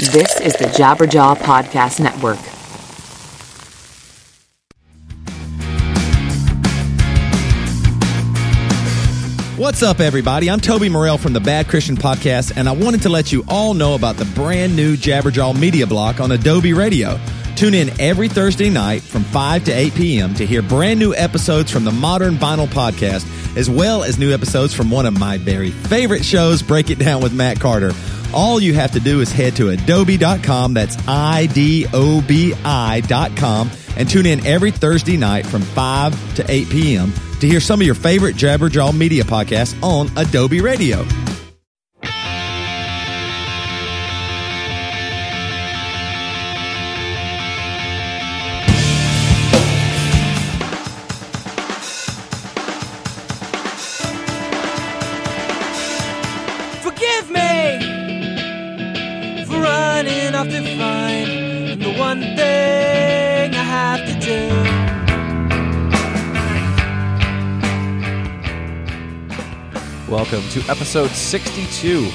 This is the Jabberjaw Podcast Network. What's up, everybody? I'm Toby Morrell from the Bad Christian Podcast, and I wanted to let you all know about the brand new Jabberjaw Media Block on idobi Radio. Tune in every Thursday night from 5 to 8 p.m. to hear brand new episodes from the Modern Vinyl Podcast, as well as new episodes from one of my very favorite shows, Break It Down with Matt Carter. All you have to do is head to idobi.com, that's I D O B I.com, and tune in every Thursday night from 5 to 8 p.m. to hear some of your favorite Jabberjaw media podcasts on idobi Radio. Welcome to episode 62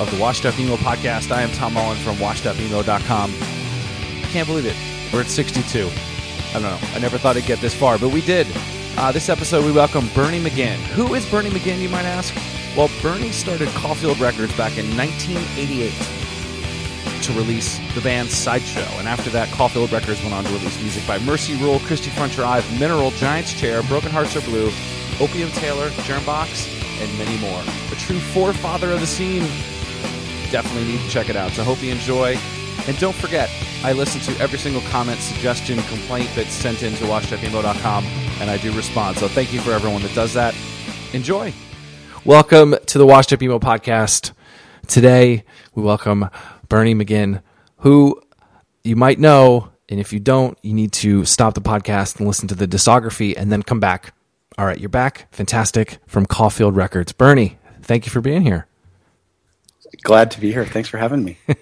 of the Washed Up Emo podcast. I am Tom Mullen from washedupemo.com. I can't believe it. We're at 62. I don't know. I never thought it'd get this far, but we did. Uh, this episode, we welcome Bernie McGinn. Who is Bernie McGinn, you might ask? Well, Bernie started Caulfield Records back in 1988 to release the band Sideshow. And after that, Caulfield Records went on to release music by Mercy Rule, Christie Front Drive, Mineral, Giants Chair, Broken Hearts Are Blue, Opium Taylor, Germbox, and many more. A true forefather of the scene. Definitely need to check it out. So hope you enjoy. And don't forget, I listen to every single comment, suggestion, complaint that's sent in to washedupemo.com, and I do respond. So thank you for everyone that does that. Enjoy. Welcome to the Up Emo podcast. Today, we welcome Bernie McGinn, who you might know, and if you don't, you need to stop the podcast and listen to the discography and then come back. All right, you're back. Fantastic. From Caulfield Records. Bernie, thank you for being here. Glad to be here. Thanks for having me.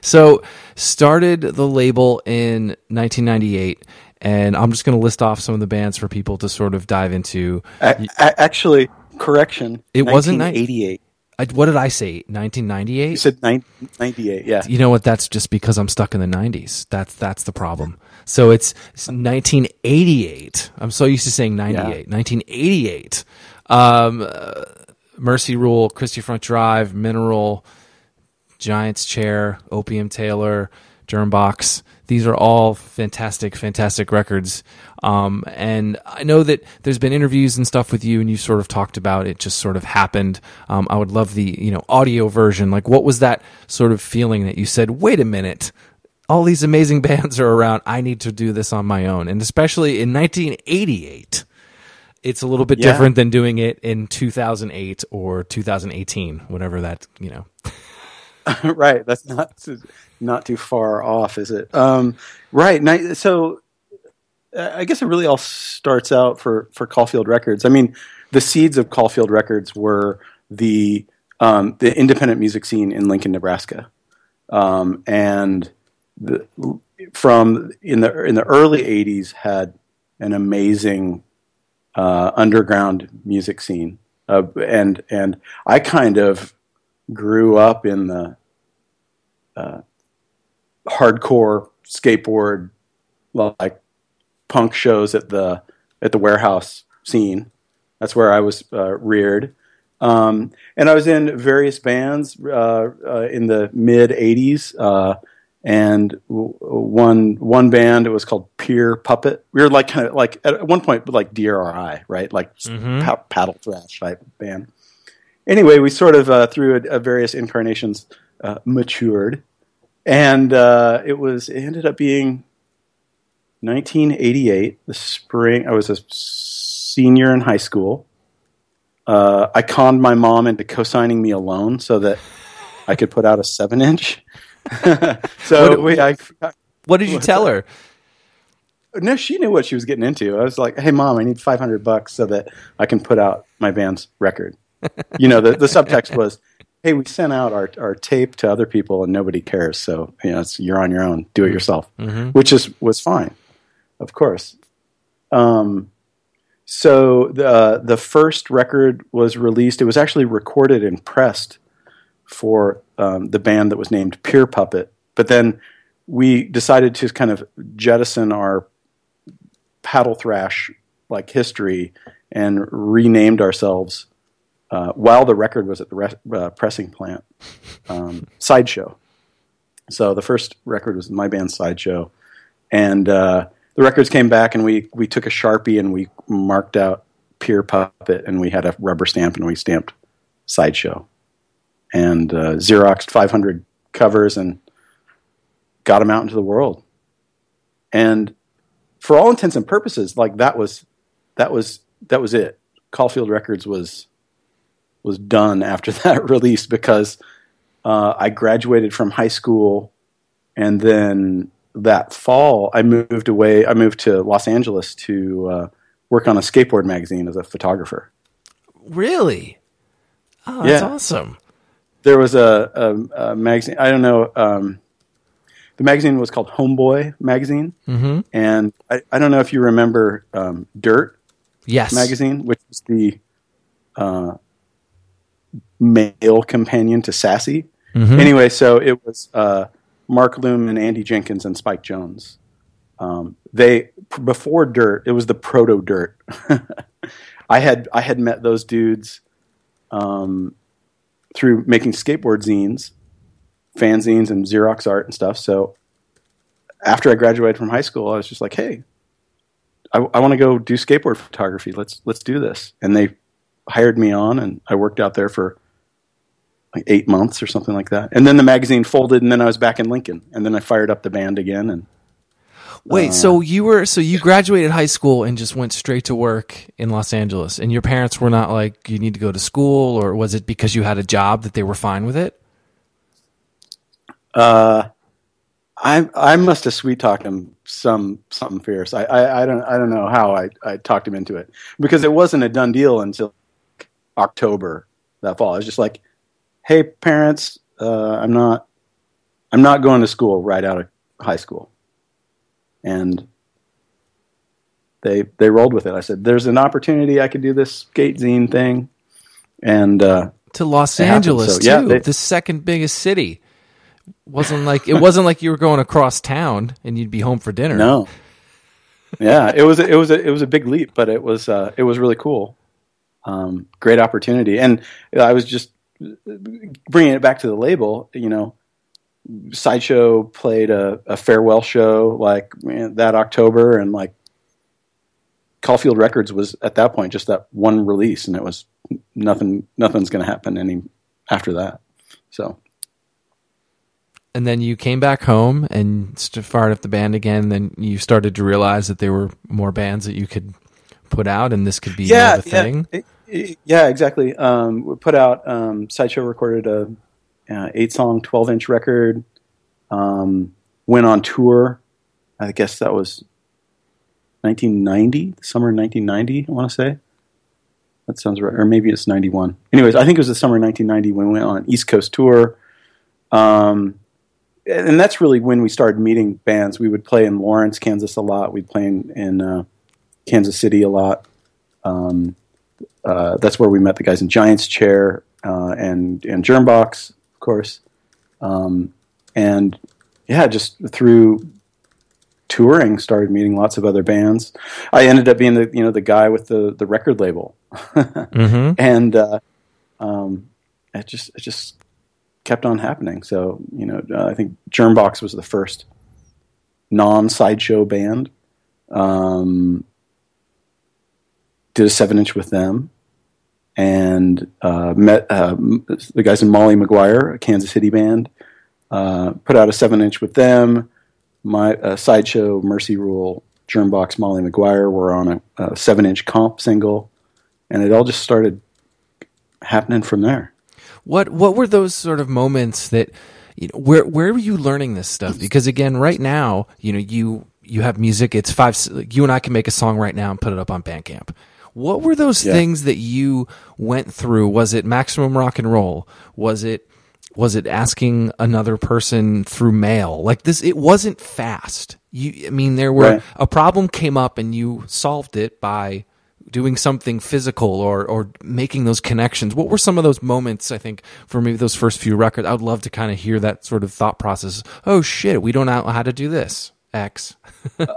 So, started the label in 1998, and I'm just going to list off some of the bands for people to sort of dive into. A- a- actually, correction. It wasn't ni- 88. I, what did I say? 1998? You said nine- 98. Yeah. you know what? That's just because I'm stuck in the 90s. That's that's the problem. So it's, it's 1988. I'm so used to saying 98. 1988. Um, uh, Mercy Rule, Christie Front Drive, Mineral, Giants Chair, Opium Taylor, Germbox. These are all fantastic, fantastic records. Um, and I know that there's been interviews and stuff with you, and you sort of talked about it. Just sort of happened. Um, I would love the you know audio version. Like, what was that sort of feeling that you said, "Wait a minute, all these amazing bands are around. I need to do this on my own." And especially in 1988, it's a little bit Yeah. different than doing it in 2008 or 2018, whatever that you know. right. That's not not too far off, is it? Um, right. So, uh, I guess it really all starts out for for Caulfield Records. I mean, the seeds of Caulfield Records were the um, the independent music scene in Lincoln, Nebraska, um, and the, from in the in the early '80s had an amazing uh, underground music scene, uh, and and I kind of grew up in the uh, hardcore skateboard like punk shows at the at the warehouse scene. That's where I was uh, reared, um, and I was in various bands uh, uh, in the mid '80s. And one one band it was called Peer Puppet. We were like kind of like at one point like DRI, right? Like pa- paddle thrash type band. Anyway, we sort of uh, through a, a various incarnations uh, matured, and uh, it was it ended up being 1988, the spring. I was a senior in high school. Uh, I conned my mom into co-signing me a loan so that I could put out a seven inch. so What- we, I, What did you tell her? no, she knew what she was getting into. I was like, "Hey, mom, I need 500 bucks so that I can put out my band's record." you know, the, the subtext was, "Hey, we sent out our our tape to other people and nobody cares. So you know, it's, you're on your own. Do it yourself," which is was fine, of course. Um, so the the first record was released. It was actually recorded and pressed for um, the band that was named Peer Puppet, but then we decided to kind of jettison our paddle thrash like history and renamed ourselves uh, while the record was at the re- uh, pressing plant um, sideshow. So the first record was my band's sideshow. And uh, the records came back and we we took a sharpie and we marked out peer puppet and we had a rubber stamp and we stamped sideshow and uh, xeroxed 500 covers and got them out into the world and for all intents and purposes like that was that was that was it caulfield records was was done after that release because uh, i graduated from high school and then that fall i moved away i moved to los angeles to uh, work on a skateboard magazine as a photographer Really? Oh, that's Yeah. awesome. There was a, a, a magazine. I don't know. Um, the magazine was called Homeboy Magazine, mm-hmm. and I, I don't know if you remember um, Dirt Yes. magazine, which was the uh, male companion to Sassy. Anyway, so it was uh, Mark Lewman and Andy Jenkins and Spike Jonze. Um, they before Dirt, it was the proto Dirt. I had I had met those dudes um, through making skateboard zines, fanzines, and Xerox art and stuff. So after I graduated from high school, I was just like, hey, I, I want to go do skateboard photography. Let's let's do this. And they hired me on, and I worked out there for like eight months or something like that. And then the magazine folded, and then I was back in Lincoln, and then I fired up the band again. And Wait, so you were so you graduated high school and just went straight to work in Los Angeles, and your parents were not like you need to go to school, or was it because you had a job that they were fine with it? I I must have sweet talked him some something fierce. I, I, I don't I don't know how I, I talked him into it because it wasn't a done deal until October that fall. I was just like, hey parents, uh, I'm not I'm not going to school right out of high school, and they they rolled with it. I said, there's an opportunity I could do this skate zine thing, and uh, To Los Angeles so, yeah, too, they- the second biggest city. Wasn't like it wasn't like you were going across town and you'd be home for dinner. No. yeah, it was a, it was a, it was a big leap, but it was uh, it was really cool. Um, great opportunity, and I was just bringing it back to the label. You know, sideshow played a, a farewell show like man, that October, and like Caulfield Records was at that point just that one release, and it was nothing. Nothing's going to happen any after that. So And then you came back home and fired up the band again. Then you started to realize that there were more bands that you could put out, and this could be of a thing. Yeah, I- I- yeah, exactly. Um, we put out um, Sideshow recorded a uh, eight song, twelve inch record. Um, went on tour. I guess that was 1990, summer 1990. I want to say that sounds right, or maybe it's 91. Anyways, I think it was the summer 1990 when we went on an East Coast tour. Um, and that's really when we started meeting bands. We would play in Lawrence, Kansas a lot. We'd play in, in uh, Kansas City a lot. Um, uh, that's where we met the guys in Giants Chair uh, and and Germbox, of course. Um, and yeah, just through touring, started meeting lots of other bands. I ended up being the you know the guy with the the record label, Mm-hmm. and uh, um, it just it just kept on happening. So you know, uh, I think Germbox was the first non sideshow band. Um, did a seven inch with them, and uh, met uh, the guys in Molly McGuire, a Kansas City band. Uh, put out a seven inch with them. My uh, sideshow Mercy Rule, Germbox, Molly McGuire were on a, a seven inch comp single, and it all just started happening from there. What what were those sort of moments that you know, where where were you learning this stuff? Because again, right now, you know, you you have music. It's five. You and I can make a song right now and put it up on Bandcamp. What were those Yeah. things that you went through? Was it maximum rock and roll? Was it was it asking another person through mail? Like this, it wasn't fast. You, I mean, there were Right. a problem came up and you solved it by doing something physical or or making those connections. What were some of those moments? I think for maybe those first few records, I would love to kind of hear that sort of thought process. Oh shit, we don't know how to do this. X.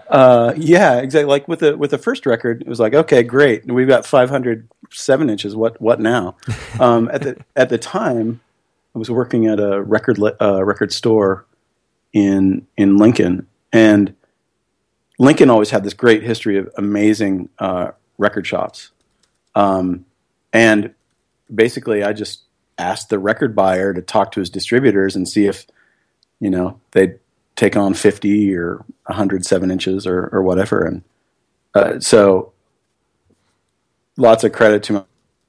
Uh, yeah, exactly. Like with the with the first record, it was like, okay, great, we've got 507 inches. What what now? um, at the at the time, I was working at a record uh, record store in in Lincoln, and Lincoln always had this great history of amazing uh, record shops. Um, and basically, I just asked the record buyer to talk to his distributors and see if you know they'd take on 50 or 107 inches or, or whatever. And uh, so lots of credit to my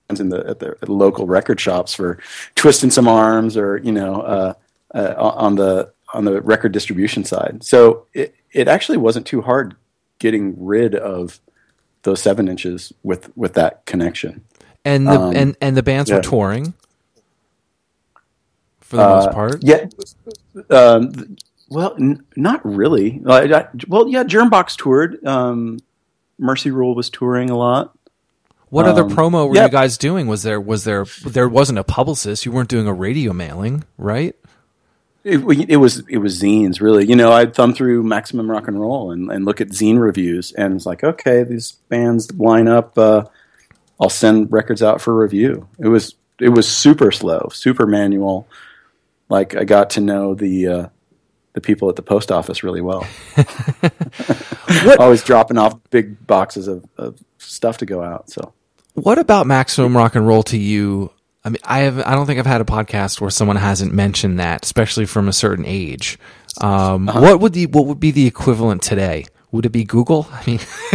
friends in the, at the, at the local record shops for twisting some arms or, you know, uh, uh, on the, on the record distribution side. So it, it actually wasn't too hard getting rid of those seven inches with, with that connection. And the Um, and and the bands yeah. were touring for the most Uh, part. Yeah. Um, well, n- not really. Uh, I- well, yeah, Germbox toured. Um, Mercy Rule was touring a lot. What other um, promo were yeah. you guys doing? Was there was there there wasn't a publicist? You weren't doing a radio mailing, right? It, it was it was zines, really. You know, I'd thumb through Maximum Rock and Roll and, and look at zine reviews, and it's like, okay, these bands line up. Uh, I'll send records out for review. It was it was super slow, super manual. Like I got to know the uh, the people at the post office really well. Always dropping off big boxes of, of stuff to go out. So What about maximum rock and roll to you? I mean, I have I don't think I've had a podcast where someone hasn't mentioned that, especially from a certain age. Um, Uh-huh. What would the what would be the equivalent today? Would it be Google? I mean,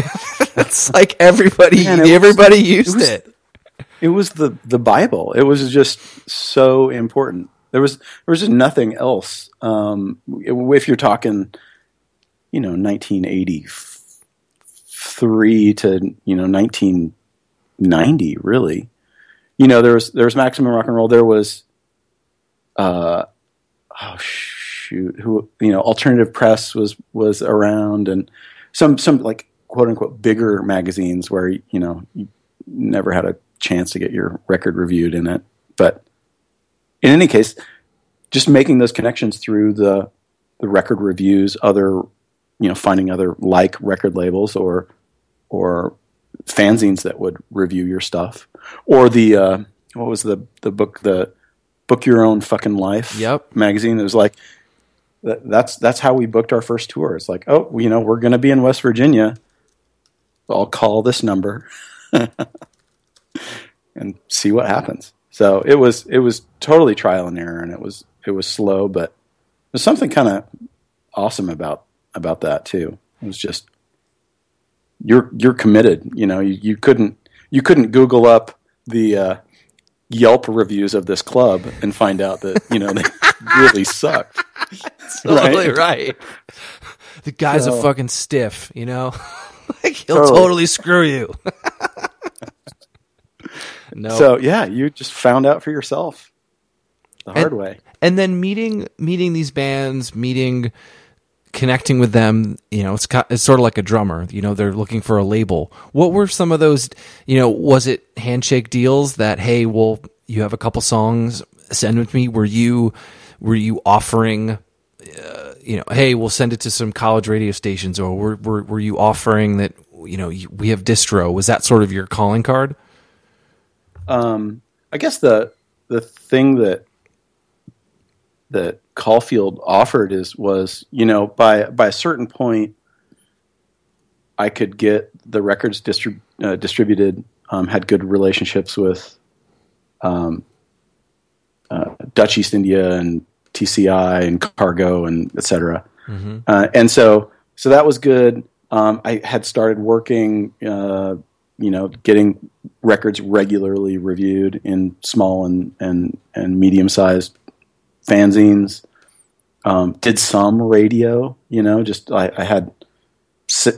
it's like everybody Man, it was- everybody used was- it. it was the the Bible. It was just so important. There was there was just nothing else. Um, if you're talking, you know, 1983 to you know 1990, really. You know, there was there was Maximum Rock and Roll. There was, uh, oh shoot, who you know, Alternative Press was was around, and some some like quote unquote bigger magazines where you know you never had a chance to get your record reviewed in it. But in any case, just making those connections through the the record reviews, other you know, finding other like record labels or or fanzines that would review your stuff, or the uh, what was the the book the book your own fucking life Yep. magazine. It was like that, that's that's how we booked our first tour. It's like, oh, you know, we're going to be in West Virginia. I'll call this number and see what happens. So it was it was totally trial and error, and it was it was slow, but there's something kind of awesome about about that too. It was just you're you're committed. You know, you, you couldn't you couldn't Google up the uh, Yelp reviews of this club and find out that you know they really sucked. Totally right. The guy's a fucking stiff, you know. like he'll Totally. totally screw you. No. So yeah, you just found out for yourself the hard And- way. and then meeting meeting these bands, meeting connecting with them, you know, it's it's sort of like a drummer, you know, they're looking for a label. What were some of those, you know, was it handshake deals that hey, well, you have a couple songs, send it to me. Were you were you offering uh, you know, hey, we'll send it to some college radio stations or were were, were you offering that you know, you- we have distro. Was that sort of your calling card? Um, I guess the the thing that that Caulfield offered is was you know by by a certain point I could get the records distrib- uh, distributed um, had good relationships with um, uh, Dutch East India and TCI and Cargo and et cetera. Uh, and so so that was good. Um, I had started working, uh, you know, getting records regularly reviewed in small and and and medium sized fanzines. Um, did some radio, you know, just I, I had,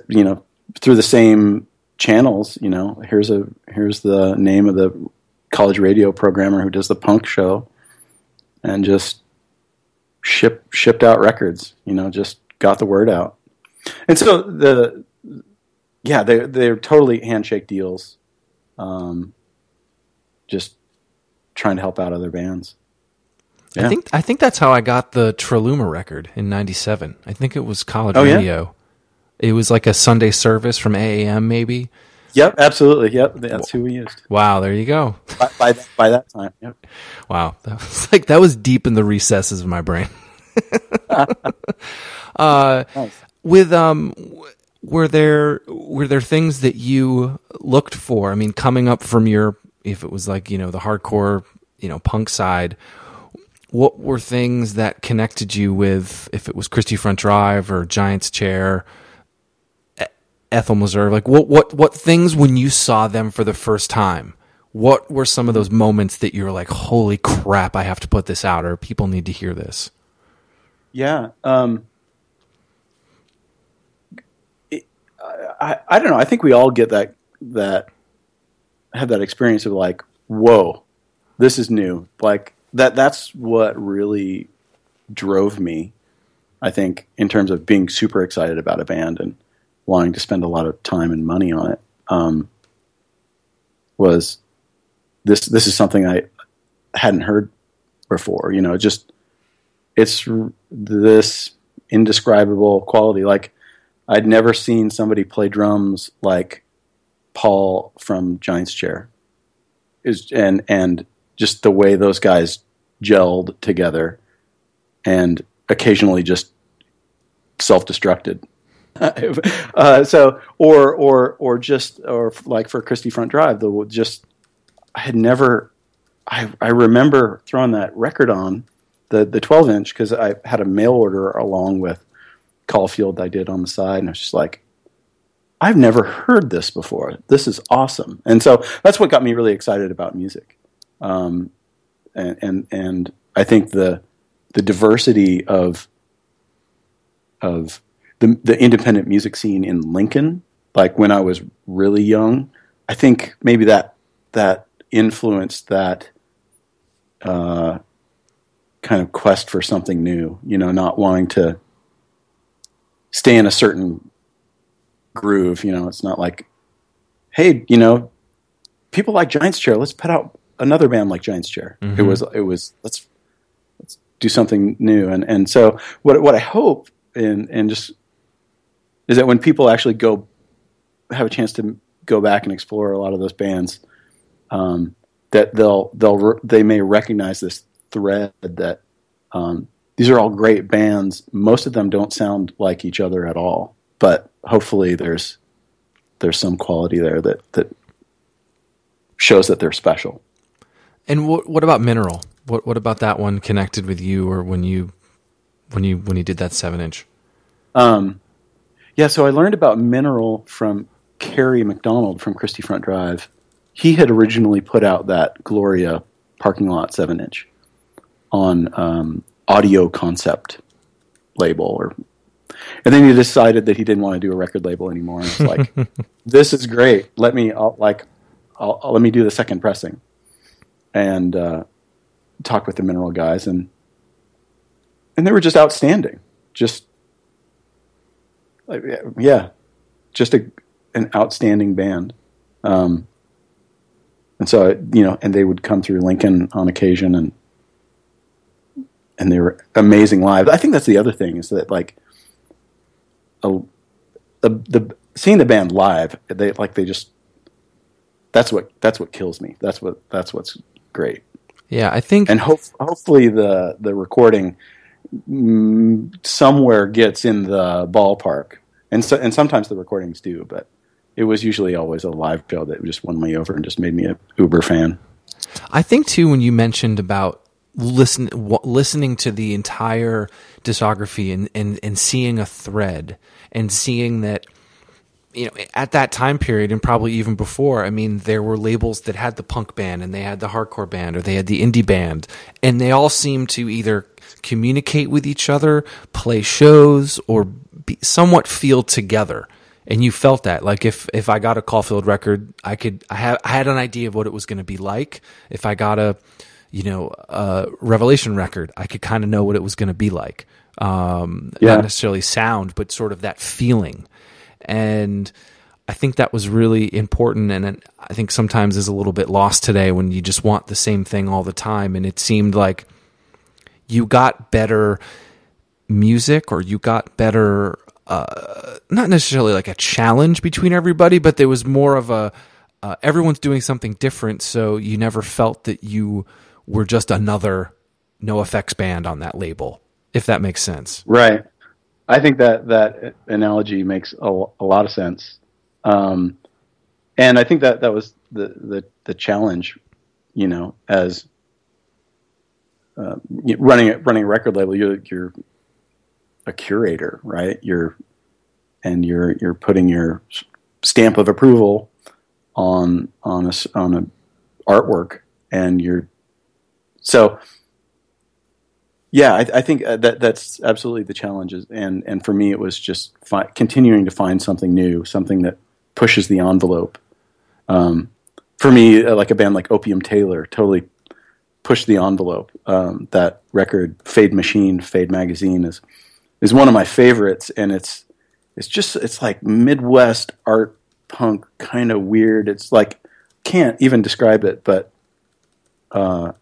you know, through the same channels. You know, here's a here's the name of the college radio programmer who does the punk show, and just ship shipped out records. You know, just got the word out. And so the yeah, they they're totally handshake deals. Um, just trying to help out other bands. I think I think that's how I got the Treluma record in '97. I think it was college Oh, yeah? radio. It was like a Sunday service from AAM, maybe. Yep, absolutely. Yep, that's who we used Wow, there you go. by by, by that time. Yep. Wow, that was like that was deep in the recesses of my brain. uh, with um, were there were there things that you looked for? I mean, coming up from your if it was like you know the hardcore you know punk side, what were things that connected you with if it was Christie Front Drive or Giants Chair? Ethel Meserve, like what what what things when you saw them for the first time? What were some of those moments that you were like, "Holy crap! I have to put this out, or people need to hear this." Yeah. Um, it, I, I don't know. I think we all get that that have that experience of like, whoa, this is new. Like that. That's what really drove me. I think in terms of being super excited about a band and wanting to spend a lot of time and money on it. Um, was this this is something I hadn't heard before. You know, just it's this indescribable quality. Like I'd never seen somebody play drums like Paul from Giants Chair. Is and and just the way those guys gelled together, and occasionally just self-destructed. uh, so or or or just or like for Christie Front Drive, the just I had never. I I remember throwing that record on the the 12 inch because I had a mail order along with Caulfield I did on the side, and I was just like, I've never heard this before. This is awesome, and so that's what got me really excited about music. Um, and and and I think the the diversity of of the the independent music scene in Lincoln, like when I was really young, I think maybe that that influenced that uh, kind of quest for something new. You know, not wanting to stay in a certain groove. You know, it's not like, hey, you know, people like Giants Chair. Let's put out another band like Giants Chair. It was it was let's let's do something new. And and so what what I hope and and just is that when people actually go have a chance to go back and explore a lot of those bands, um, that they'll they'll they may recognize this thread that um, these are all great bands. Most of them don't sound like each other at all, but hopefully there's there's some quality there that that shows that they're special. And what what about Mineral? What what about that one connected with you, or when you when you when you did that seven inch? Um, yeah, so I learned about Mineral from Kerry McDonald from Christie Front Drive. He had originally put out that Gloria parking lot seven inch on um, Audio Concept label, or and then he decided that he didn't want to do a record label anymore. And it's like, this is great. Let me I'll, like, I'll, I'll- let me do the second pressing, and uh, talk with the Mineral guys, and and they were just outstanding. Just like, yeah, yeah, just a an outstanding band. Um, and so you know, and they would come through Lincoln on occasion, and and they were amazing live. I think that's the other thing is that like a, the the seeing the band live, they like they just that's what that's what kills me. That's what that's what's great. Yeah, I think and hope, hopefully the the recording mm, somewhere gets in the ballpark. And so, and sometimes the recordings do, but it was usually always a live show that just won me over and just made me a uber fan. I think too when you mentioned about listen w- listening to the entire discography and, and and seeing a thread and seeing that you know at that time period and probably even before i mean there were labels that had the punk band and they had the hardcore band or they had the indie band and they all seemed to either communicate with each other play shows or be somewhat feel together. And you felt that. Like if if i got a caulfield record i could i had i had an idea of what it was going to be like. If i got a you know a revelation record i could kind of know what it was going to be like um Yeah. not necessarily sound but sort of that feeling and I think that was really important, and I think sometimes is a little bit lost today when you just want the same thing all the time. And it seemed like you got better music, or you got better, uh, not necessarily like a challenge between everybody, but there was more of a uh, everyone's doing something different, so you never felt that you were just another NOFX band on that label, if that makes sense. Right. I think that that analogy makes a, a lot of sense. Um, and I think that that was the, the, the challenge, you know, as uh, running a, running a record label, you're, you're a curator, right? You're, and you're, you're putting your stamp of approval on, on a, on a artwork and you're, so yeah, I, I think uh, that that's absolutely the challenge. And and for me, it was just fi- continuing to find something new, something that pushes the envelope. Um, for me, uh, like a band like Opium Taylor, totally pushed the envelope. Um, that record, Fade Machine, Fade Magazine, is is one of my favorites, and it's it's just it's like Midwest art punk, kind of weird. It's like can't even describe it, but uh,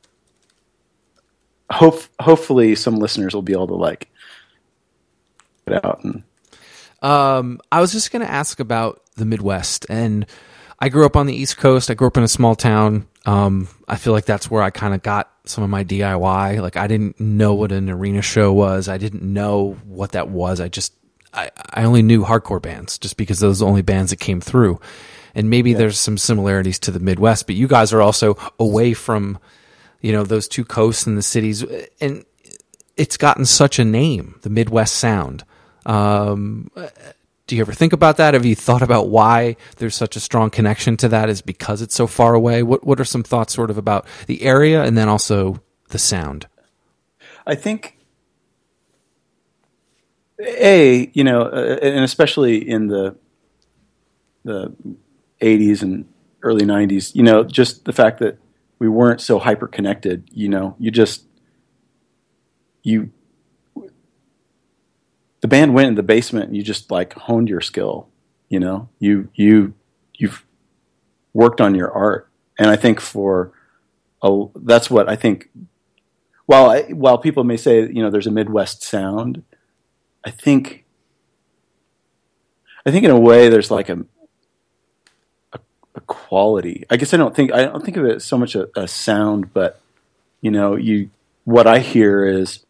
hope hopefully some listeners will be able to like it out and Um, I was just going to ask about the Midwest, and I grew up on the East Coast. I grew up in a small town. Um, I feel like that's where I kind of got some of my DIY. Like I didn't know what an arena show was. I didn't know what that was. I just I, I only knew hardcore bands just because those are the only bands that came through. And maybe there's some similarities to the Midwest, but you guys are also away from you know those two coasts and the cities, and it's gotten such a name, the Midwest Sound. Um, do you ever think about that? Have you thought about why there's such a strong connection to that? Is because it's so far away? What What are some thoughts, sort of, about the area and then also the sound? I think a you know, uh, and especially in the the '80s and early '90s, you know, just the fact that we weren't so hyper connected. You know, you just you the band went in the basement and you just like honed your skill. You know, you you you've worked on your art, and I think for a, that's what I think while I, while people may say you know there's a Midwest sound, I think I think in a way there's like a a, quality. I guess I don't think I don't think of it so much a, a sound, but you know you what I hear is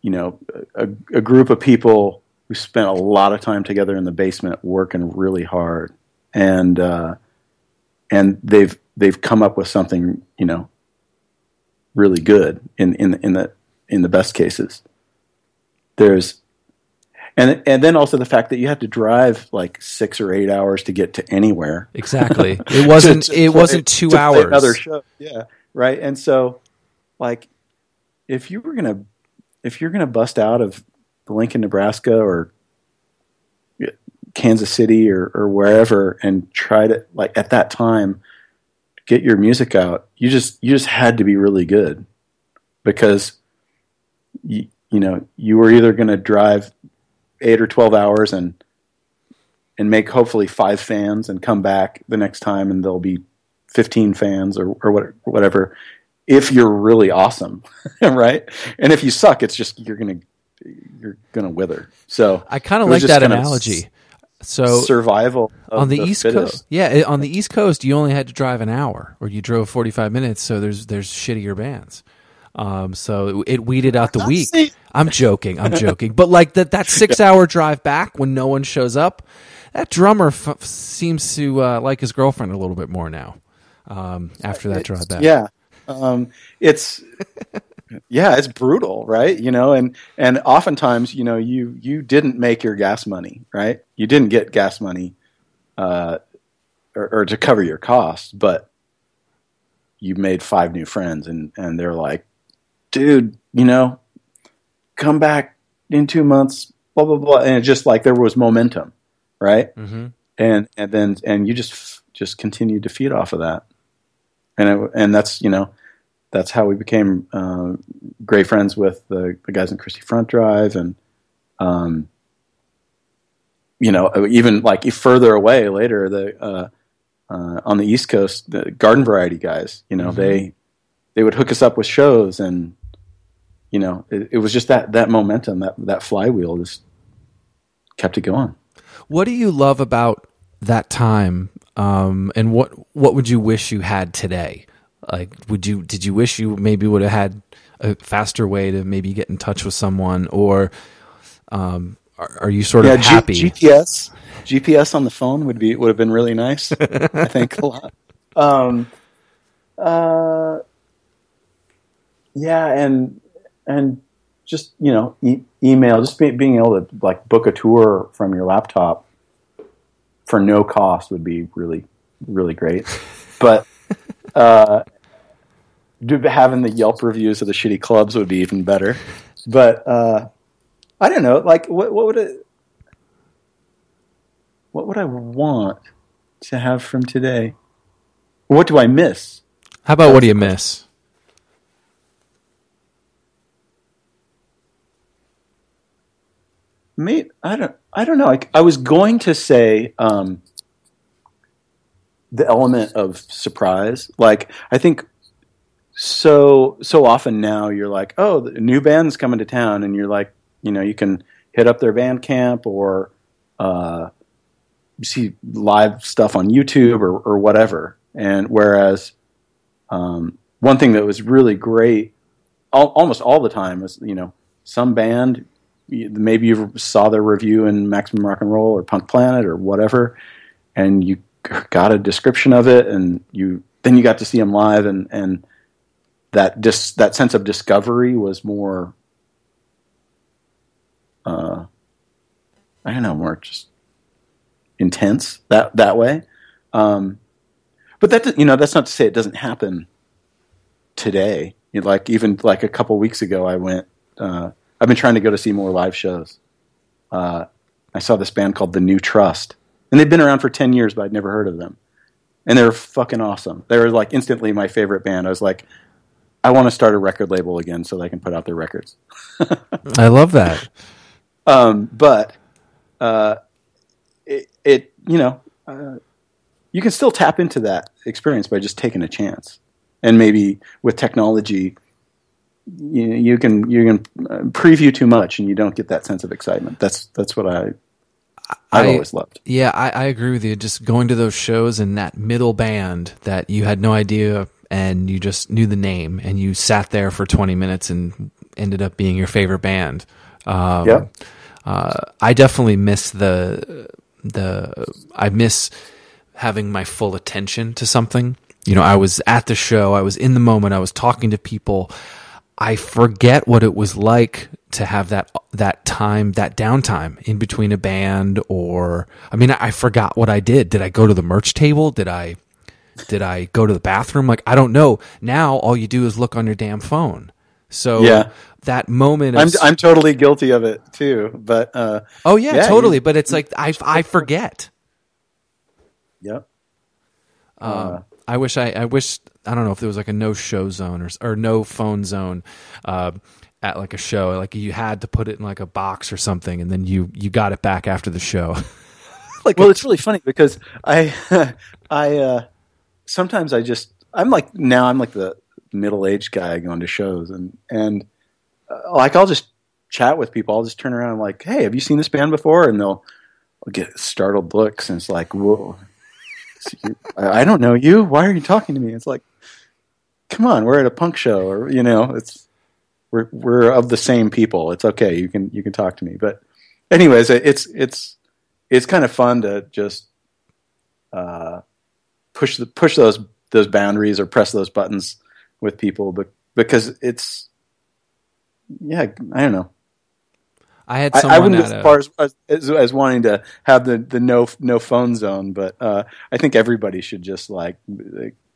you know a, a group of people who spent a lot of time together in the basement working really hard and uh, and they've they've come up with something you know really good in in in the in the best cases. There's and and then also the fact that you had to drive like six or eight hours to get to anywhere. Exactly. It wasn't. To- to it play- wasn't two hours. Another show, yeah, right. And so, like, if you were gonna if you're gonna bust out of Lincoln, Nebraska, or Kansas City, or or wherever, and try to like at that time get your music out, you just you just had to be really good because you you know you were either going to drive eight or twelve hours and and make hopefully five fans and come back the next time and there'll be 15 fans or, or what, whatever if you're really awesome right and if you suck it's just you're gonna you're gonna wither so I kind of like that analogy. So survival on the, East fittest. Coast, yeah, on the East Coast, you only had to drive an hour, or you drove forty five minutes. So there's there's shittier bands. Um, so it, weeded out the week. I'm joking, I'm joking, but like that that six hour drive back when no one shows up, that drummer f- seems to uh, like his girlfriend a little bit more now. Um, after that drive back, Yeah, um, it's yeah, it's brutal, right? You know, and and oftentimes, you know, you you didn't make your gas money, right? You didn't get gas money, uh, or, or to cover your costs, but you made five new friends, and and they're like, dude, you know, come back in two months, blah blah blah, and it just like there was momentum, right? hmm and and then and you just just continued to feed off of that, and it, and that's you know that's how we became uh, great friends with the, the guys in Christie Front Drive, and um, you know even like further away later the uh, uh, on the East Coast the Garden Variety guys, you know they they would hook us up with shows and. You know, it, it was just that that momentum, that that flywheel, just kept it going. What do you love about that time? Um, and what what would you wish you had today? Like, would you did you wish you maybe would have had a faster way to maybe get in touch with someone, or um, are, are you sort of G- happy? GPS GPS on the phone would be would have been really nice. I think a lot. Um, uh, yeah, and and just you know e- email, just be, being able to like book a tour from your laptop for no cost would be really really great. But uh, having the Yelp reviews of the shitty clubs would be even better. But uh, I don't know, like what what would it what would I want to have from today? What do I miss? How about what do you miss? Mate, I don't. I don't know. I, I was going to say um, the element of surprise. Like I think so so often now you're like, oh, the new band's coming to town, and you're like, you know, you can hit up their Bandcamp or uh, see live stuff on YouTube or, or whatever. And whereas um, one thing that was really great, al- almost all the time, was you know some band maybe you saw their review in Maximum Rock and Roll or Punk Planet or whatever, and you got a description of it, and you then you got to see them live, and and that dis, that sense of discovery was more, uh, I don't know, more just intense that that way. Um, but that you know that's not to say it doesn't happen today. You like even like a couple weeks ago, I went. Uh, I've been trying to go to see more live shows. Uh, I saw this band called The New Trust, and they've been around for ten years, but I'd never heard of them. And they were fucking awesome. They were like instantly my favorite band. I was like, I want to start a record label again so they can put out their records. I love that. Um, but uh, it, it, you know, uh, you can still tap into that experience by just taking a chance, and maybe with technology, you, you can you can uh, preview too much, and you don't get that sense of excitement. That's that's what I I've I- always loved. Yeah, I, I agree with you. Just going to those shows and that middle band that you had no idea and you just knew the name and you sat there for 20 minutes and ended up being your favorite band. Um, Yeah. uh, I definitely miss the the I miss having my full attention to something. You know, I was at the show, I was in the moment, I was talking to people. I forget what it was like to have that that time, that downtime in between a band or I mean, I forgot what I did. Did I go to the merch table? Did I did I go to the bathroom? Like I don't know. Now all you do is look on your damn phone. So Yeah. that moment of I'm I'm totally guilty of it too. But uh, Oh yeah, Yeah, totally. you- but it's like I I forget. yep. Um, I wish I I wish I don't know if there was like a no show zone or or no phone zone uh, at like a show. Like you had to put it in like a box or something, and then you you got it back after the show. like well, it's really funny because I, I uh, sometimes I just I'm like now I'm like the middle aged guy going to shows and and uh, like I'll just chat with people. I'll just turn around and like, hey, have you seen this band before? And they'll get startled looks, and it's like, whoa, I don't know you. Why are you talking to me? It's like, come on, we're at a punk show, or you know, it's we're we're of the same people. It's okay. You can you can talk to me. But anyways, it's it's it's kind of fun to just uh, push the push those those boundaries or press those buttons with people, but because it's yeah, I don't know. I had I, I someone wouldn't as far as, as, as, wanting to have the, the no no phone zone, but uh, I think everybody should just like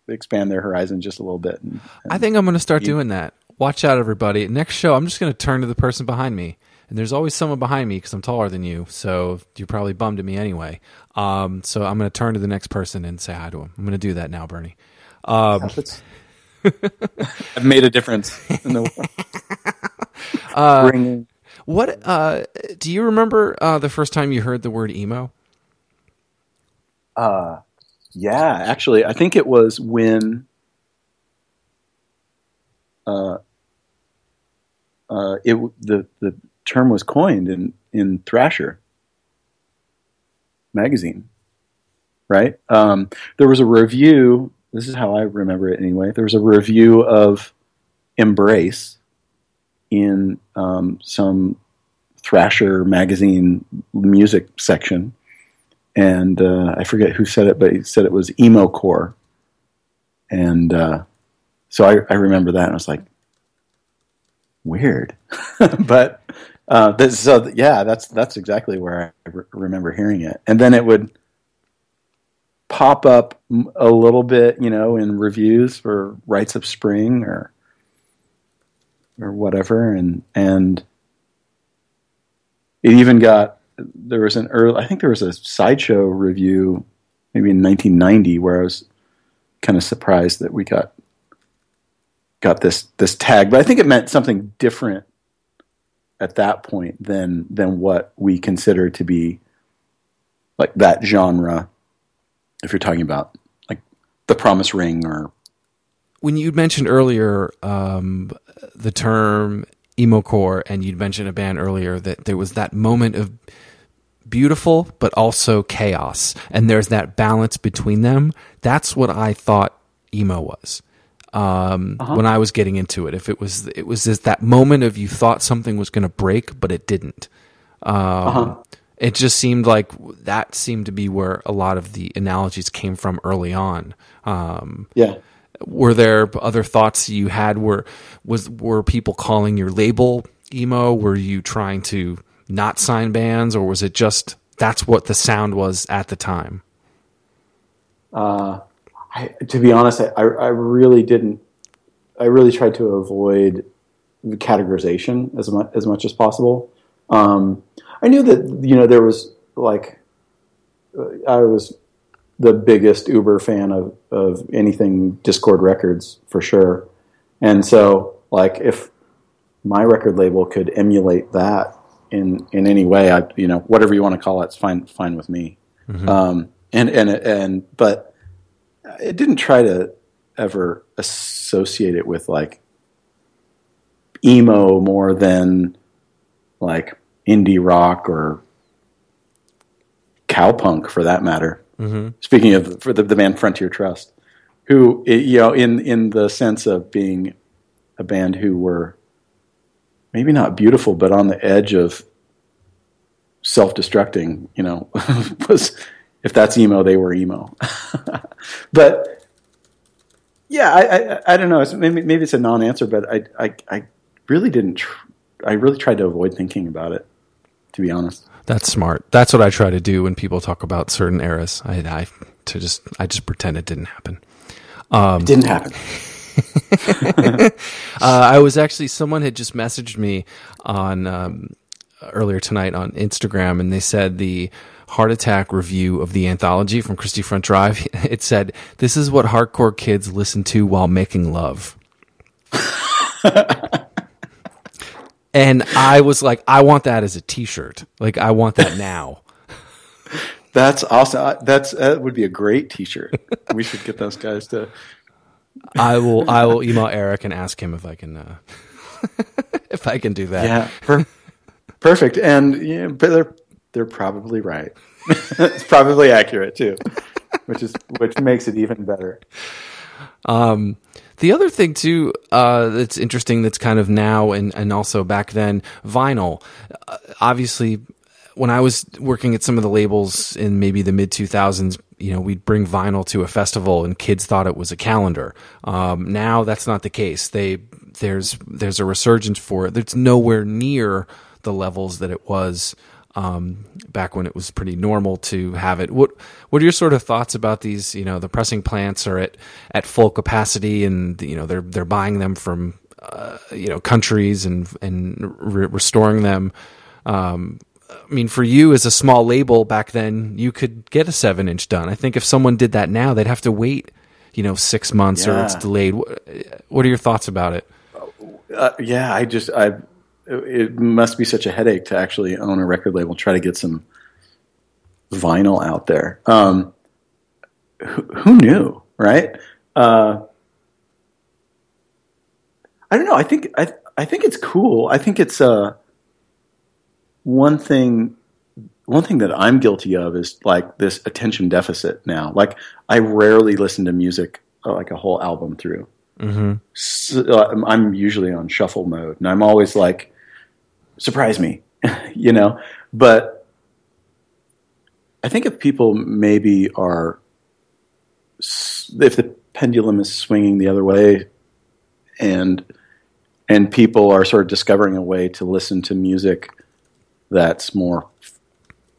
expand their horizon just a little bit. And, I think I'm going to start doing that. Watch out, everybody. Next show, I'm just going to turn to the person behind me. And there's always someone behind me because I'm taller than you. So you're probably bummed at me anyway. Um, so I'm going to turn to the next person and say hi to him. I'm going to do that now, Bernie. Um, I've made a difference in the world. Uh, Bringing- what uh, do you remember uh, the first time you heard the word emo? Uh, yeah, actually, I think it was when uh, uh, it the the term was coined in in Thrasher magazine, right? Um, there was a review. This is how I remember it anyway. There was a review of Embrace in um, some Thrasher magazine music section. And uh, I forget who said it, but he said it was emo core, and uh, so I, I remember that, and I was like, weird, but uh, this, so yeah, that's that's exactly where I re- remember hearing it, and then it would pop up a little bit, you know, in reviews for Rites of Spring or or whatever, and and it even got there was an early I think there was a sideshow review maybe in 1990 where I was kind of surprised that we got got this this tag, but I think it meant something different at that point than than what we consider to be like that genre. If you're talking about like the Promise Ring or when you mentioned earlier um, the term emo core, and you'd mentioned a band earlier that there was that moment of beautiful but also chaos, and there's that balance between them. That's what I thought emo was um, when I was getting into it. If it was, it was just that moment of you thought something was going to break, but it didn't. Um, It just seemed like that seemed to be where a lot of the analogies came from early on. Um, yeah. Were there other thoughts you had were was were people calling your label emo were you trying to not sign bands or was it just that's what the sound was at the time Uh, I, to be honest, I, I really didn't. I really tried to avoid categorization as much as much as possible. Um, I knew that you know there was like uh, I was the biggest Uber fan of of anything Dischord Records for sure, and so like if my record label could emulate that in in any way, I you know whatever you want to call it, it's fine fine with me. Um, and and and but it didn't try to ever associate it with like emo more than like indie rock or cowpunk for that matter. Mm-hmm. Speaking of for the, the band Frontier Trust, who you know in in the sense of being a band who were maybe not beautiful but on the edge of self-destructing, you know, was if that's emo, they were emo. but yeah, I, I, I don't know. It's, maybe, maybe it's a non-answer, but I, I, I really didn't. Tr- I really tried to avoid thinking about it, to be honest. That's smart that's what i try to do when people talk about certain eras i, I to just i just pretend it didn't happen it didn't happen. Uh, I was actually someone had just messaged me on um, earlier tonight on Instagram, and they said the Heartattack review of the anthology from Christie Front Drive. It said, "This is what hardcore kids listen to while making love." and I was like, I want that as a T-shirt. Like, I want that now. That's awesome. That's that would be a great T-shirt. we should get those guys to. I will. I will email Eric and ask him if I can. Uh, if I can do that. Yeah, per- perfect. And yeah, but they're they're probably right. it's probably accurate too, which is which makes it even better. Um, the other thing too uh, that's interesting that's kind of now and, and also back then vinyl. Uh, obviously, when I was working at some of the labels in maybe the mid 2000s, you know, we'd bring vinyl to a festival and kids thought it was a calendar. Um, now that's not the case. They there's there's a resurgence for it. It's nowhere near the levels that it was um, back when it was pretty normal to have it. What what are your sort of thoughts about these? You know, the pressing plants are at at full capacity, and you know they're they're buying them from uh, you know countries and and re- restoring them. Um, I mean, for you as a small label back then, you could get a seven inch done. I think if someone did that now, they'd have to wait, you know, six months or it's delayed. What, what are your thoughts about it? Uh, yeah, I just I it must be such a headache to actually own a record label, try to get some vinyl out there. Um, who, who knew, right? Uh, I don't know. I think I I think it's cool. I think it's uh one thing one thing that I'm guilty of is like this attention deficit now. Like I rarely listen to music uh, like a whole album through. So, uh, I'm- I'm usually on shuffle mode, and I'm always like, surprise me, you know. But I think if people maybe are, if the pendulum is swinging the other way, and and people are sort of discovering a way to listen to music that's more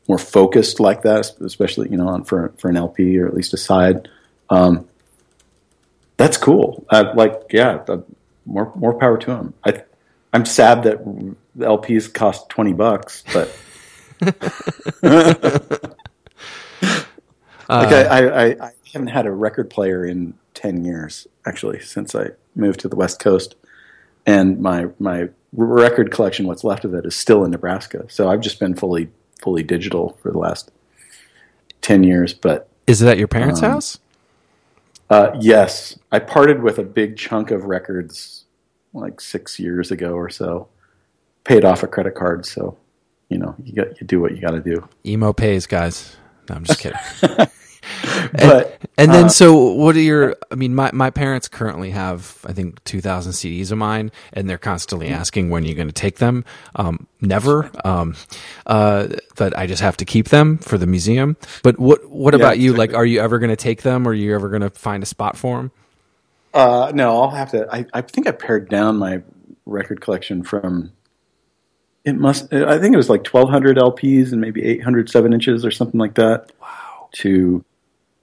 more focused like that, especially you know on for for an LP or at least a side. Um, that's cool. Uh, like, yeah, uh, more more power to them. I, I'm sad that LPs cost twenty bucks, but like I, I, I, I haven't had a record player in ten years actually since I moved to the West Coast, and my my record collection, what's left of it, is still in Nebraska. So I've just been fully fully digital for the last ten years, but Is it at your parents' Um, house? uh, yes, I parted with a big chunk of records like six years ago or so. Paid off a credit card, so you know you got you do what you got to do. Emo pays, guys. No, I'm just kidding. But And Uh, then, so what are your? I mean, my my parents currently have, I think, two thousand CDs of mine, and they're constantly asking when you're going to take them. Um, never. Um, uh, but I just have to keep them for the museum. But what what Yeah, about you? exactly. Like, are you ever going to take them? Or are you ever going to find a spot for them? Uh, no, I'll have to. I, I think I pared down my record collection from. It must. I think it was like twelve hundred LPs and maybe eight hundred seven inches or something like that. Wow. To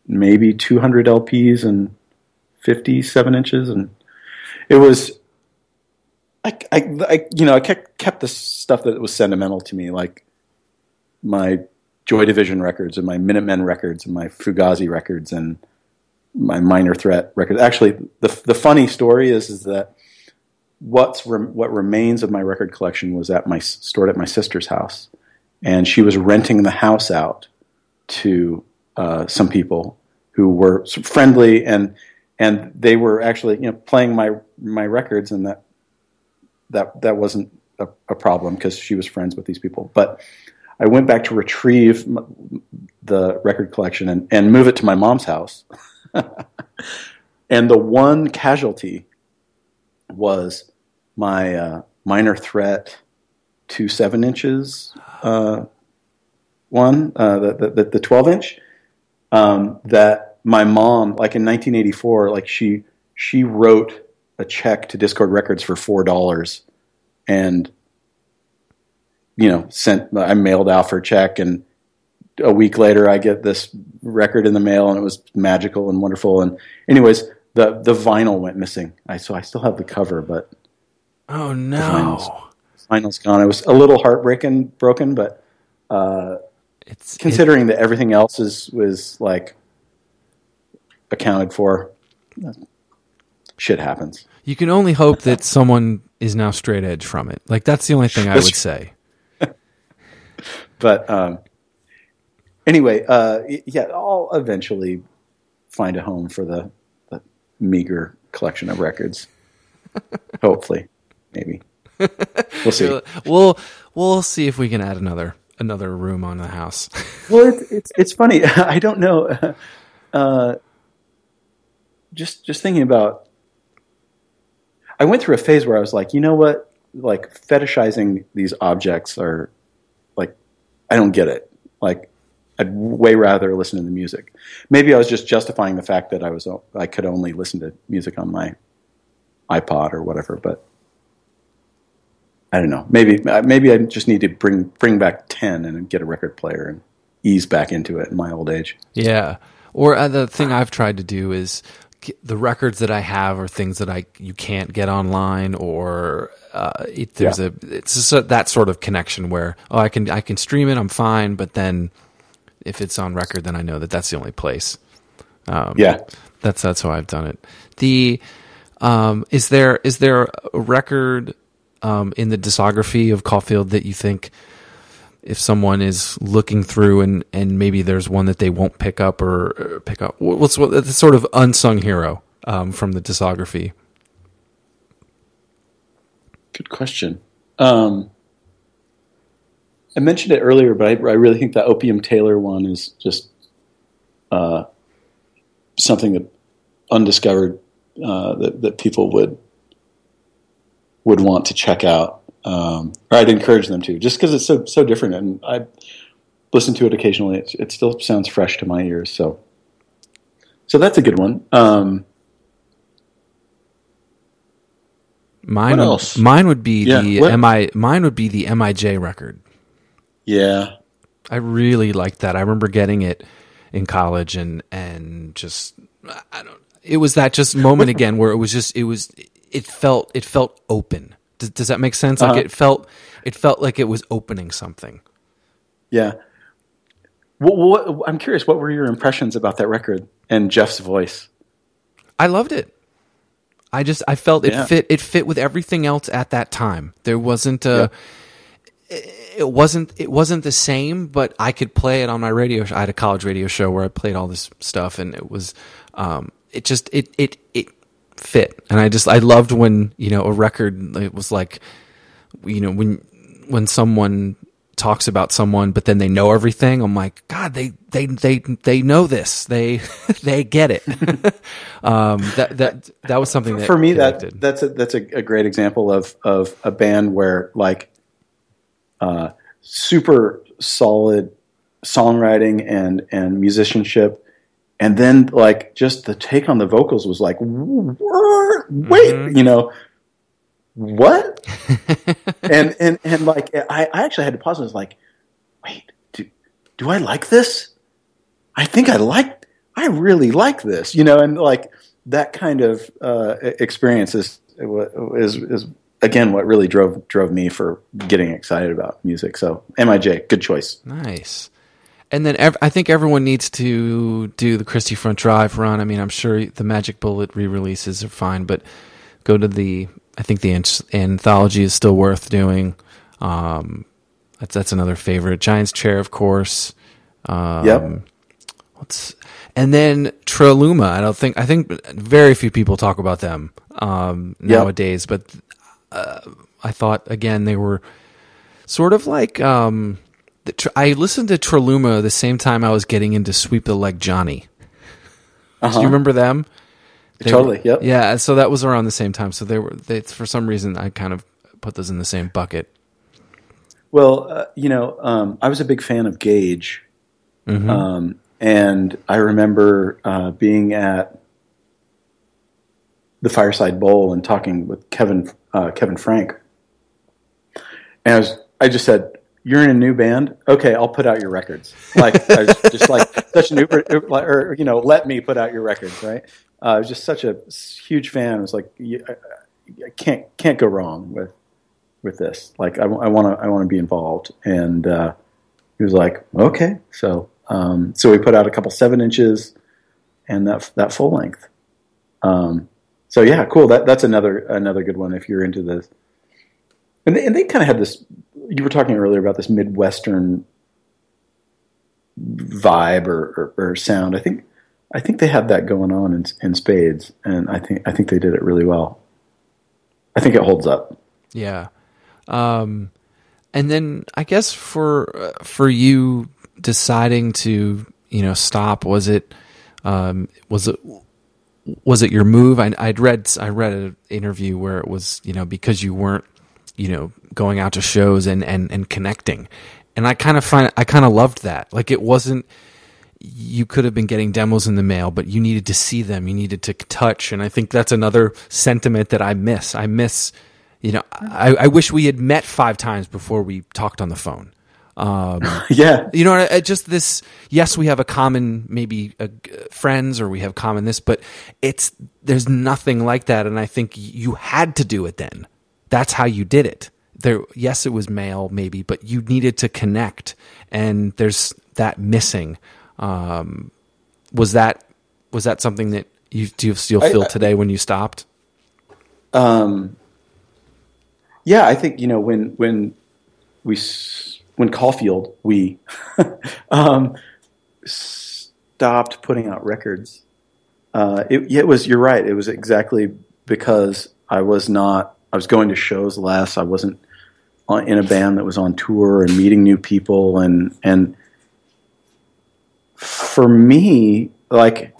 maybe two hundred LPs and fifty seven inches, and it was. I, I, I, you know, I kept kept the stuff that was sentimental to me, like my Joy Division records and my Minutemen records and my Fugazi records and my Minor Threat record. Actually, the the funny story is is that what's rem- what remains of my record collection was at my stored at my sister's house, and she was renting the house out to uh, some people who were friendly and and they were actually you know playing my my records and that that that wasn't a, a problem because she was friends with these people. But I went back to retrieve the record collection and, and move it to my mom's house. and the one casualty was my uh, minor threat two seven inches uh, one uh, the, the the twelve inch um, that my mom like in 1984 like she she wrote a check to Dischord Records for four dollars and you know sent I mailed out a check and a week later I get this record in the mail and it was magical and wonderful and anyways the the vinyl went missing I so I still have the cover but Oh no! vinyl's gone it was a little heartbreaking broken but uh, It's considering that everything else is was like accounted for shit happens you can only hope that someone is now straight edge from it. Like that's the only thing I would say. but um, anyway, uh, yeah, I'll eventually find a home for the, the meager collection of records. Hopefully, maybe we'll see. We'll we'll see if we can add another another room on the house. well, it's it's, it's funny. I don't know. Uh, just just thinking about, I went through a phase where I was like, you know what, like fetishizing these objects are, like, I don't get it. Like, I'd way rather listen to the music. Maybe I was just justifying the fact that I was I could only listen to music on my iPod or whatever, but. I don't know. Maybe maybe I just need to bring bring back ten and get a record player and ease back into it in my old age. Yeah. Or uh, the thing I've tried to do is the records that I have are things that I you can't get online, or uh, it, there's Yeah. a it's just a, that sort of connection where oh I can I can stream it I'm fine, but then if it's on record, then I know that that's the only place. Um, Yeah. that's that's how I've done it. The um, is there is there a record um, in the discography of Caulfield that you think if someone is looking through and, and maybe there's one that they won't pick up or, or pick up what's what the sort of unsung hero um, from the discography Good question. Um, I mentioned it earlier, but I, I really think that Opium Taylor one is just uh, something that undiscovered uh, that that people would would want to check out, um, or I'd encourage them to, just because it's so so different. And I listen to it occasionally; it, it still sounds fresh to my ears. So, so that's a good one. Um, mine What would, else? mine would be Yeah, the what- mi mine would be the mij record yeah, I really liked that. I remember getting it in college and and just I don't. It was that just moment again where it was just it was it felt it felt open. Does, does that make sense? Like Uh-huh. it felt it felt like it was opening something. Yeah. What, what, I'm curious, what were your impressions about that record and Jeff's voice? I loved it. I just I felt it Yeah. fit it fit with everything else at that time. There wasn't a it wasn't it wasn't the same, but I could play it on my radio. sh- I had a college radio show where I played all this stuff, and it was um, it just it it it fit, and I just I loved when you know a record it was like you know when when someone talks about someone but then they know everything i'm like god they they they they know this. They they get it. Um that that that was something that For me, that that's a, that's a, a great example of of a band where like uh, super solid songwriting and and musicianship, and then like just the take on the vocals was like, "Wha- wait, you know, what? and and and like I, I actually had to pause and was like, wait, do do I like this? I think I like I really like this, you know, and like that kind of uh, experience is is is again what really drove drove me for getting excited about music. So Mij, good choice. Nice. And then ev- I think everyone needs to do the Christie Front Drive run. I mean, I'm sure the Magic Bullet re-releases are fine, but go to the. I think the an- anthology is still worth doing. Um, that's that's another favorite. Giant's Chair, of course. Um, Yep. What's and then Traluma. I don't think I think very few people talk about them um, Yep. nowadays, but uh, I thought again they were sort of like um, the, tr- I listened to Traluma the same time I was getting into Sweep the Leg Johnny. Do you remember them? They were- Totally. Yep. Yeah, so that was around the same time. So they were they for some reason I kind of put those in the same bucket. Well, uh, you know, um, I was a big fan of Gauge, um, and I remember uh, being at the Fireside Bowl and talking with Kevin uh, Kevin Frank, and I was I just said, "You're in a new band, okay? I'll put out your records." Like I was just like such an uber, or you know, let me put out your records, right? Uh, I was just such a huge fan. I was like, you- I, I can't can't go wrong with with this. Like, I want to, I want to be involved. And uh, he was like, okay. So, um, so we put out a couple seven inches and that that full length. Um, so yeah, cool. That that's another another good one if you're into this. And they, and they kind of had this. You were talking earlier about this midwestern vibe or, or, or sound. I think I think they had that going on in, in spades, and I think I think they did it really well. I think it holds up. Yeah. Um, And then I guess for for you deciding to you know stop was it um, was it was it your move? I, I'd read I read an interview where it was you know because you weren't you know going out to shows and and and connecting, and I kind of find I kind of loved that. Like it wasn't you could have been getting demos in the mail, but you needed to see them, you needed to touch, and I think that's another sentiment that I miss. I miss you know I, I wish we had met five times before we talked on the phone. Um, yeah, you know, I- I just this. Yes, we have a common maybe uh, g- friends, or we have common this, but it's there's nothing like that. And I think you had to do it then. That's how you did it. There, yes, it was mail maybe, but you needed to connect, and there's that missing. Um, was that was that something that you do you still I- feel I- today when you stopped? Um, yeah, I think you know when when we s- when Caulfield we um, stopped putting out records. Uh, it, it was you're right. It was exactly because I was not. I was going to shows less. I wasn't on, in a band that was on tour and meeting new people and and for me like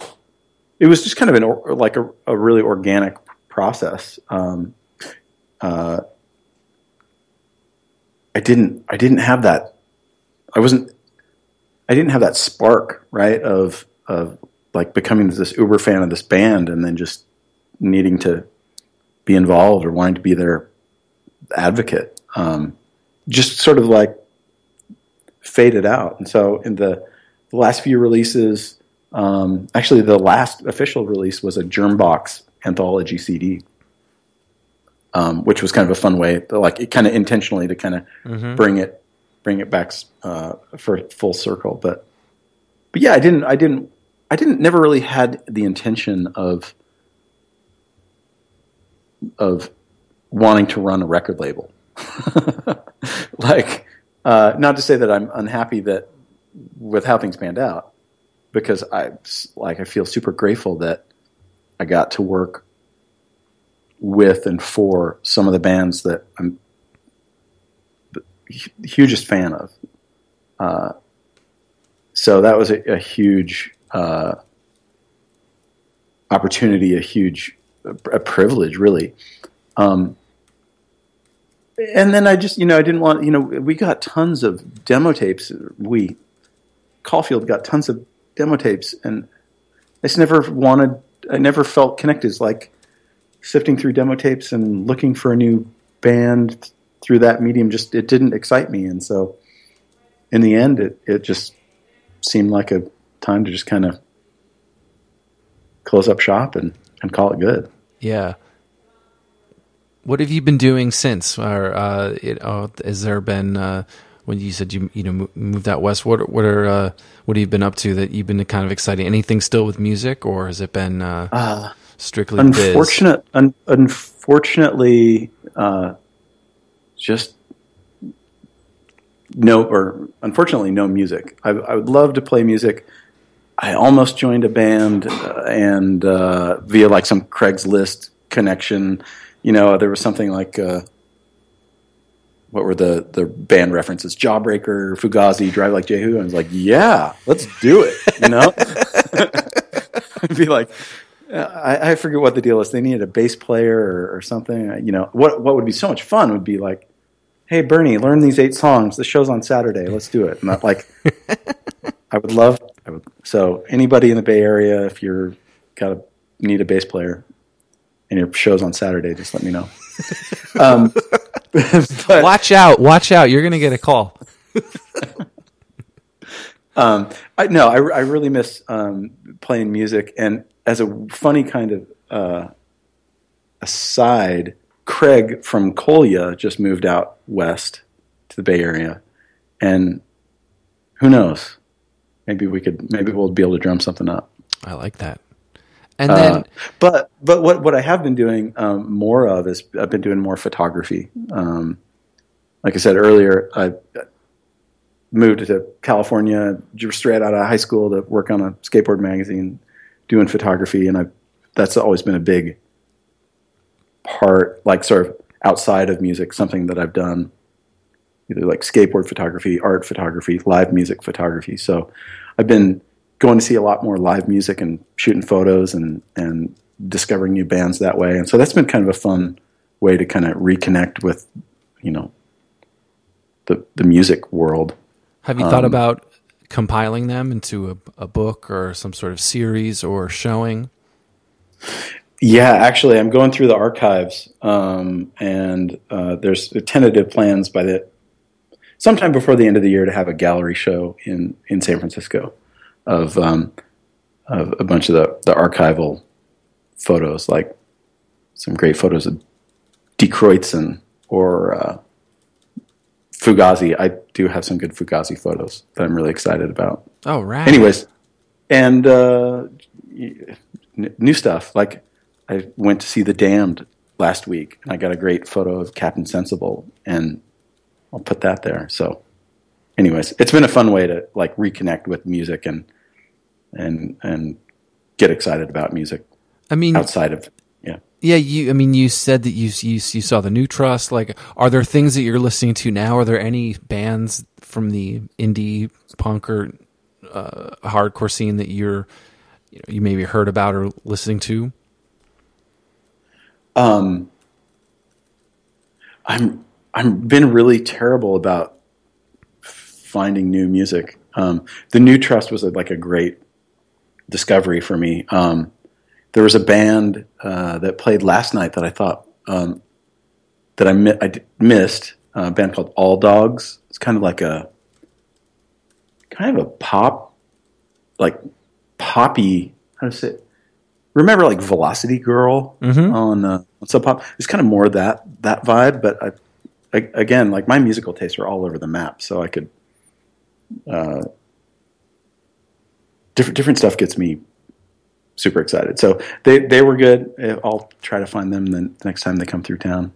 it was just kind of an like a, a really organic process. Um, uh, I didn't I didn't have that I wasn't I didn't have that spark right of of like becoming this uber fan of this band and then just needing to be involved or wanting to be their advocate um, just sort of like faded out. And so in the, the last few releases um, actually the last official release was a germbox anthology cd um, which was kind of a fun way, like it kind of intentionally to kind of bring it bring it back uh, for full circle. But but yeah, I didn't I didn't I didn't never really had the intention of of wanting to run a record label. like uh, not to say that I'm unhappy that with how things panned out, because I like I feel super grateful that I got to work with and for some of the bands that I'm the hugest fan of. Uh, so that was a, a huge uh, opportunity, a huge a privilege, really. Um, and then I just, you know, I didn't want, you know, we got tons of demo tapes. We, Caulfield got tons of demo tapes, and I just never wanted, I never felt connected. It's like, sifting through demo tapes and looking for a new band through that medium just it didn't excite me and so in the end it, it just seemed like a time to just kind of close up shop and, and call it good Yeah. What have you been doing since? Or uh, it, uh, has there been uh, when you said you you know moved out west? What what are uh, what have you been up to that you've been kind of exciting? Anything still with music, or has it been uh, strictly unfortunate un, unfortunately uh, just no or unfortunately no music. I, I would love to play music. I almost joined a band uh, and uh, via like some craigslist connection you know there was something like uh, what were the the band references? Jawbreaker fugazi drive like jehu. I was like yeah let's do it you know? I'd be like I, I forget what the deal is. They needed a bass player or, or something. You know, what what would be so much fun would be like, "Hey, Bernie, learn these eight songs. The show's on Saturday. Let's do it." And that, like, I would love. I would, so anybody in the Bay Area, if you're got a need a bass player, and your show's on Saturday, just let me know. um, but, Watch out! Watch out! You're gonna get a call. Um, I, no, I, I really miss um, playing music. And as a funny kind of uh, aside, Craig from Kolya just moved out west to the Bay Area, and who knows? Maybe we could. Maybe we'll be able to drum something up. I like that. And then Uh, but but what what I have been doing um, more of is I've been doing more photography. Um, like I said earlier, I moved to California straight out of high school to work on a skateboard magazine, doing photography, and I that's always been a big part, like sort of outside of music, something that I've done either like skateboard photography, art photography, live music photography. So I've been going to see a lot more live music and shooting photos and and discovering new bands that way. And so that's been kind of a fun way to kind of reconnect with, you know, the the music world. Have you thought um, about compiling them into a, a book or some sort of series or showing? Yeah, actually, I'm going through the archives, um, and uh, there's tentative plans by the sometime before the end of the year to have a gallery show in in San Francisco of um, of a bunch of the the archival photos, like some great photos of Die Kreutzen or uh, Fugazi. I do have some good Fugazi photos that I'm really excited about. Oh, right. Anyways, and uh, new stuff. Like I went to see The Damned last week, and I got a great photo of Captain Sensible, and I'll put that there. So, anyways, it's been a fun way to like reconnect with music and and and get excited about music I mean, outside of yeah. you. I mean, you said that you you you saw the new trust. Like, are there things that you're listening to now? Are there any bands from the indie punk or uh, hardcore scene that you're you, know, you maybe heard about or listening to? Um, I'm I'm been really terrible about finding new music. Um, the new trust was a, like a great discovery for me. Um, there was a band uh, that played last night that I thought um, that I, mi- I d- missed. uh, a band called All Dogs. It's kind of like a kind of a pop, like poppy. How to say? It? Remember like Velocity Girl on uh, on Sub Pop? It's kind of more that that vibe, but I, I, again, like my musical tastes are all over the map, so I could. Uh, different different stuff gets me super excited. So they they were good. Uh, I'll try to find them the next time they come through town.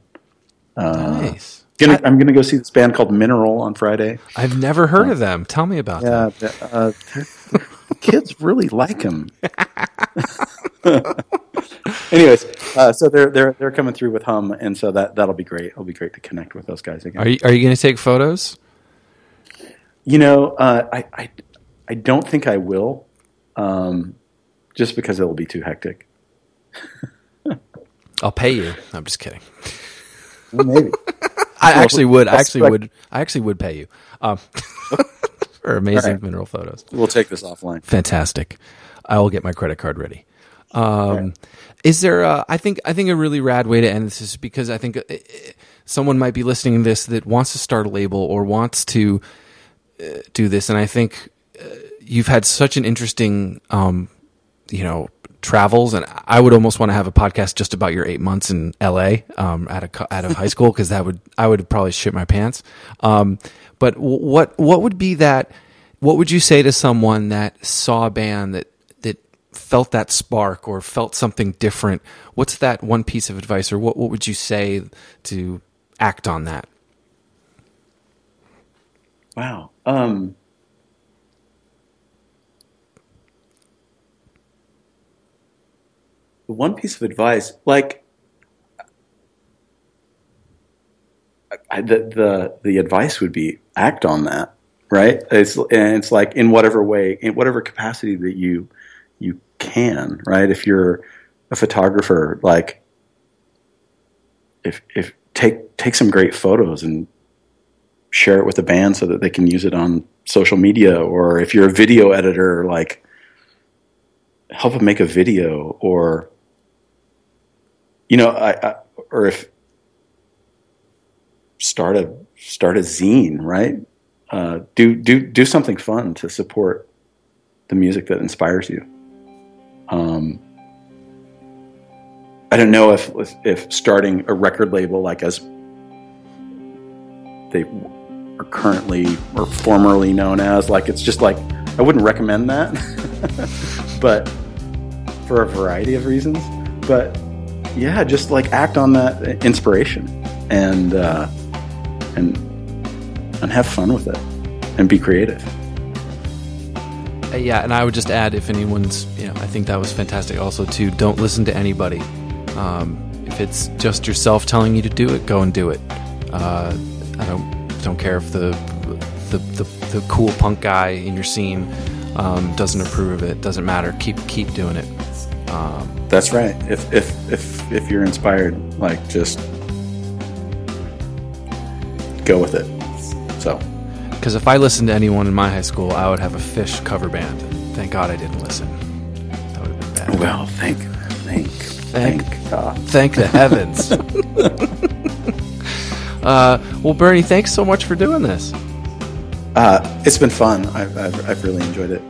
nice. Gonna, I'm gonna go see this band called Mineral on Friday. I've never heard of them. Tell me about them. Yeah, the- uh, kids really like them. Anyways, uh, so they're they're they're coming through with Hum, and so that that'll be great. It'll be great to connect with those guys again. Are you are you going to take photos? You know, uh, I, I I don't think I will, um, just because it'll be too hectic. I'll pay you. I'm just kidding. Maybe. I actually would. I actually would. I actually would pay you um, for amazing right. mineral photos. we'll take this offline. Fantastic. I will get my credit card ready. Um, Is there? A, I think. I think a really rad way to end this is because I think uh, uh, someone might be listening to this that wants to start a label or wants to uh, do this, and I think uh, you've had such an interesting, um, you know, travels, and I would almost want to have a podcast just about your eight months in L.A. Um, out of out of high school because that would I would probably shit my pants. Um, but what what would be that? What would you say to someone that saw a band that that felt that spark or felt something different? What's that one piece of advice, or what what would you say to act on that? Wow. Um, the one piece of advice, like I, the the the advice would be act on that, right? It's and it's like in whatever way, in whatever capacity that you you can, right? If you're a photographer, like if if take take some great photos and share it with the band so that they can use it on social media or if you're a video editor like help them make a video or you know I, I or if start a start a zine right uh, do do do something fun to support the music that inspires you um, I don't know if, if if starting a record label like as they are currently or formerly known as. Like it's just like I wouldn't recommend that, but for a variety of reasons. But yeah, just like act on that inspiration and uh, and and have fun with it and be creative. Uh, yeah, and I would just add, if anyone's, you know, I think that was fantastic. Also, too, don't listen to anybody. Um, if it's just yourself telling you to do it, go and do it. Uh, I don't. Don't care if the the, the, the cool punk guy in your scene um, doesn't approve of it. Doesn't matter. Keep keep doing it. That's right. If If if if if you're inspired, like just go with it. So Because if I listened to anyone in my high school, I would have a Phish cover band. Thank God I didn't listen. That would have been bad. well, thank thank Thank- thank God. Thank the heavens. uh, well, Bernie, thanks so much for doing this. Uh, it's been fun. I've, I've I've really enjoyed it.